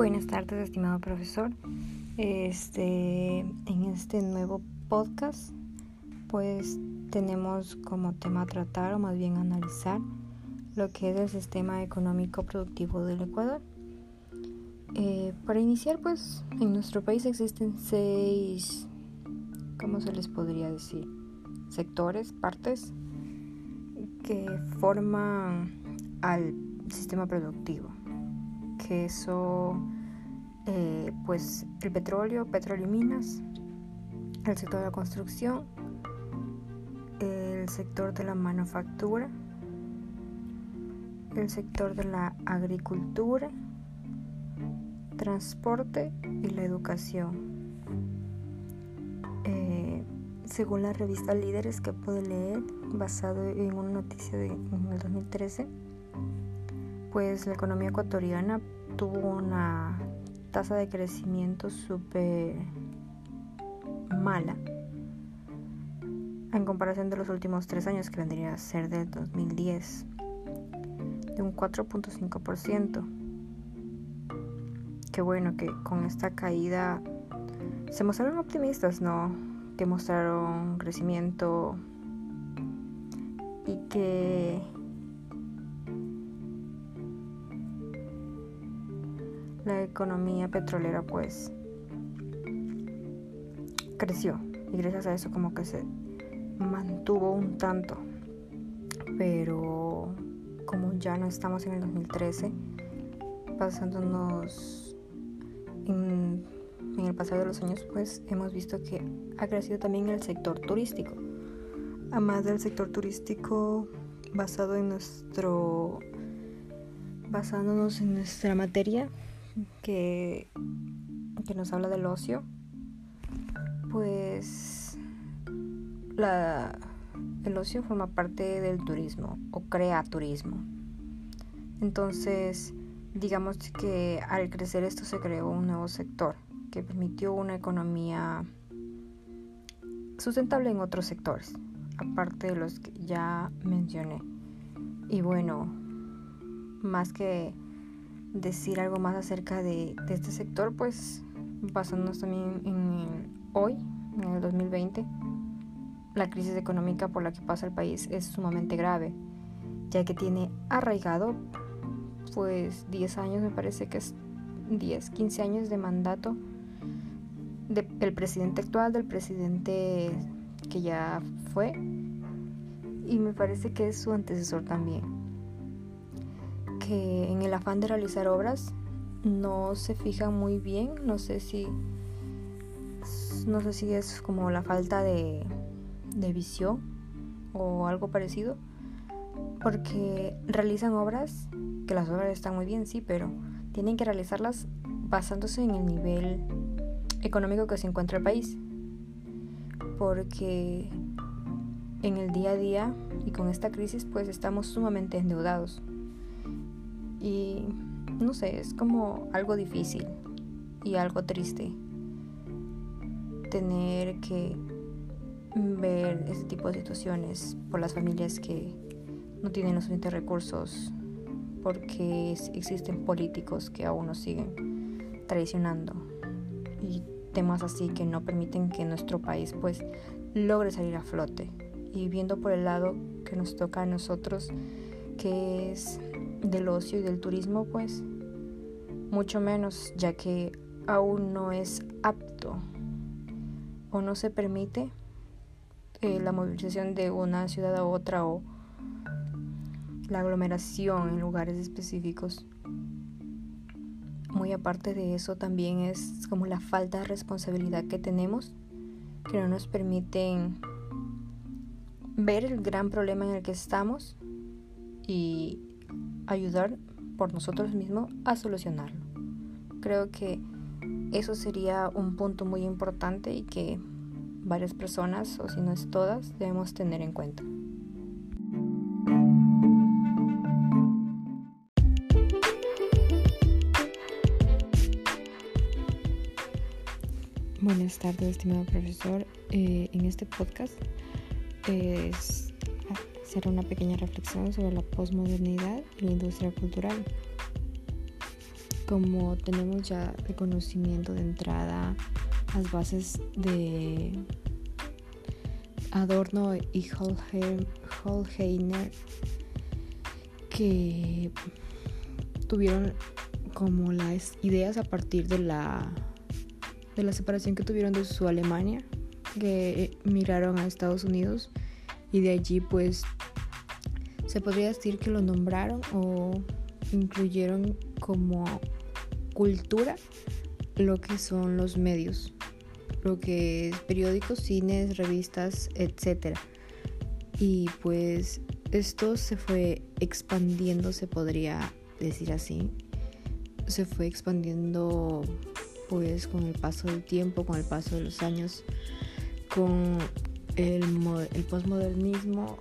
Buenas tardes, estimado profesor. Este, en este nuevo podcast, pues tenemos como tema tratar o más bien analizar lo que es el sistema económico productivo del Ecuador. Eh, para iniciar, pues en nuestro país existen seis, ¿cómo se les podría decir? Sectores, partes que forman al sistema productivo que son eh, pues el petróleo, petróleo y minas, el sector de la construcción, el sector de la manufactura, el sector de la agricultura, transporte y la educación. Según la revista Líderes que pude leer, basado en una noticia de en el 2013, pues la economía ecuatoriana tuvo una tasa de crecimiento súper mala en comparación de los últimos tres años que vendría a ser del 2010 de un 4.5% qué bueno que con esta caída se mostraron optimistas no que mostraron crecimiento y que la economía petrolera pues creció. Y gracias a eso como que se mantuvo un tanto. Pero como ya no estamos en el 2013 pasándonos en, en el pasado de los años pues hemos visto que ha crecido también el sector turístico además del sector turístico basado en nuestro basándonos en nuestra materia que, que nos habla del ocio, pues la, el ocio forma parte del turismo o crea turismo. Entonces, digamos que al crecer esto se creó un nuevo sector que permitió una economía sustentable en otros sectores, aparte de los que ya mencioné. Y bueno, más que decir algo más acerca de, este sector, pues basándonos también en hoy, en el 2020, la crisis económica por la que pasa el país es sumamente grave, ya que tiene arraigado pues 10 años, me parece que es 10, 15 años de mandato del presidente actual, del presidente que ya fue, y me parece que es su antecesor también en el afán de realizar obras no se fijan muy bien, no sé si no sé si es como la falta de, de visión o algo parecido, porque realizan obras, que las obras están muy bien, sí, pero tienen que realizarlas basándose en el nivel económico que se encuentra el país, porque en el día a día y con esta crisis pues estamos sumamente endeudados. Y no sé, es como algo difícil y algo triste tener que ver este tipo de situaciones por las familias que no tienen los suficientes recursos porque existen políticos que aún nos siguen traicionando y temas así que no permiten que nuestro país pues logre salir a flote y viendo por el lado que nos toca a nosotros que es del ocio y del turismo, pues mucho menos, ya que aún no es apto o no se permite eh, la movilización de una ciudad a otra o la aglomeración en lugares específicos. Muy aparte de eso también es como la falta de responsabilidad que tenemos, que no nos permiten ver el gran problema en el que estamos y ayudar por nosotros mismos a solucionarlo. Creo que eso sería un punto muy importante y que varias personas, o si no es todas, debemos tener en cuenta. Buenas tardes, estimado profesor. Eh, en este podcast es será una pequeña reflexión sobre la posmodernidad y la industria cultural. Como tenemos ya el conocimiento de entrada, las bases de Adorno y Holheiner que tuvieron como las ideas a partir de la de la separación que tuvieron de su Alemania, que miraron a Estados Unidos y de allí pues se podría decir que lo nombraron o incluyeron como cultura lo que son los medios, lo que es periódicos, cines, revistas, etc. Y pues esto se fue expandiendo, se podría decir así. Se fue expandiendo pues con el paso del tiempo, con el paso de los años, con el, el postmodernismo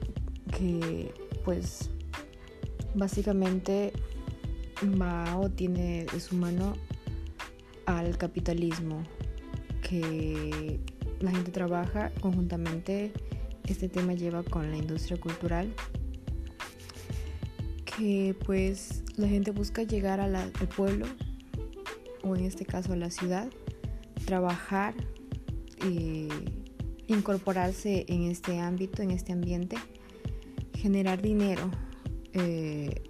que pues básicamente va o tiene de su mano al capitalismo que la gente trabaja conjuntamente. Este tema lleva con la industria cultural que pues la gente busca llegar al pueblo o en este caso la ciudad, trabajar, y incorporarse en este ámbito, en este ambiente, generar dinero eh,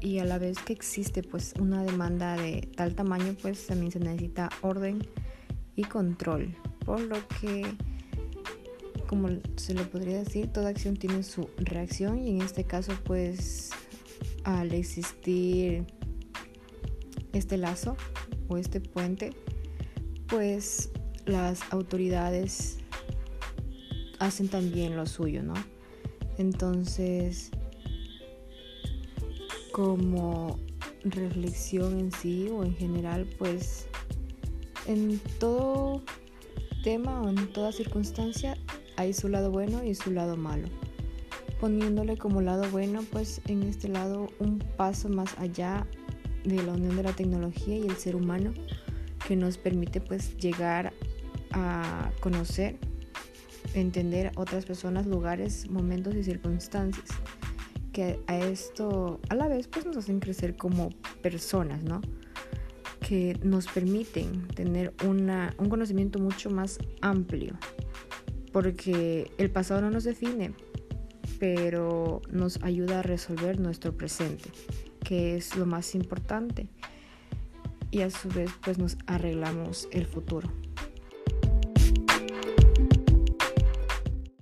y a la vez que existe pues una demanda de tal tamaño pues también se necesita orden y control, por lo que como se le podría decir, toda acción tiene su reacción y en este caso pues al existir este lazo o este puente, pues las autoridades hacen también lo suyo, ¿no? Entonces, como reflexión en sí o en general, pues en todo tema o en toda circunstancia hay su lado bueno y su lado malo. Poniéndole como lado bueno, pues en este lado un paso más allá de la unión de la tecnología y el ser humano que nos permite pues llegar a conocer, entender otras personas, lugares, momentos y circunstancias que a esto a la vez pues nos hacen crecer como personas, ¿no? Que nos permiten tener una, un conocimiento mucho más amplio porque el pasado no nos define, pero nos ayuda a resolver nuestro presente, que es lo más importante. Y a su vez pues nos arreglamos el futuro.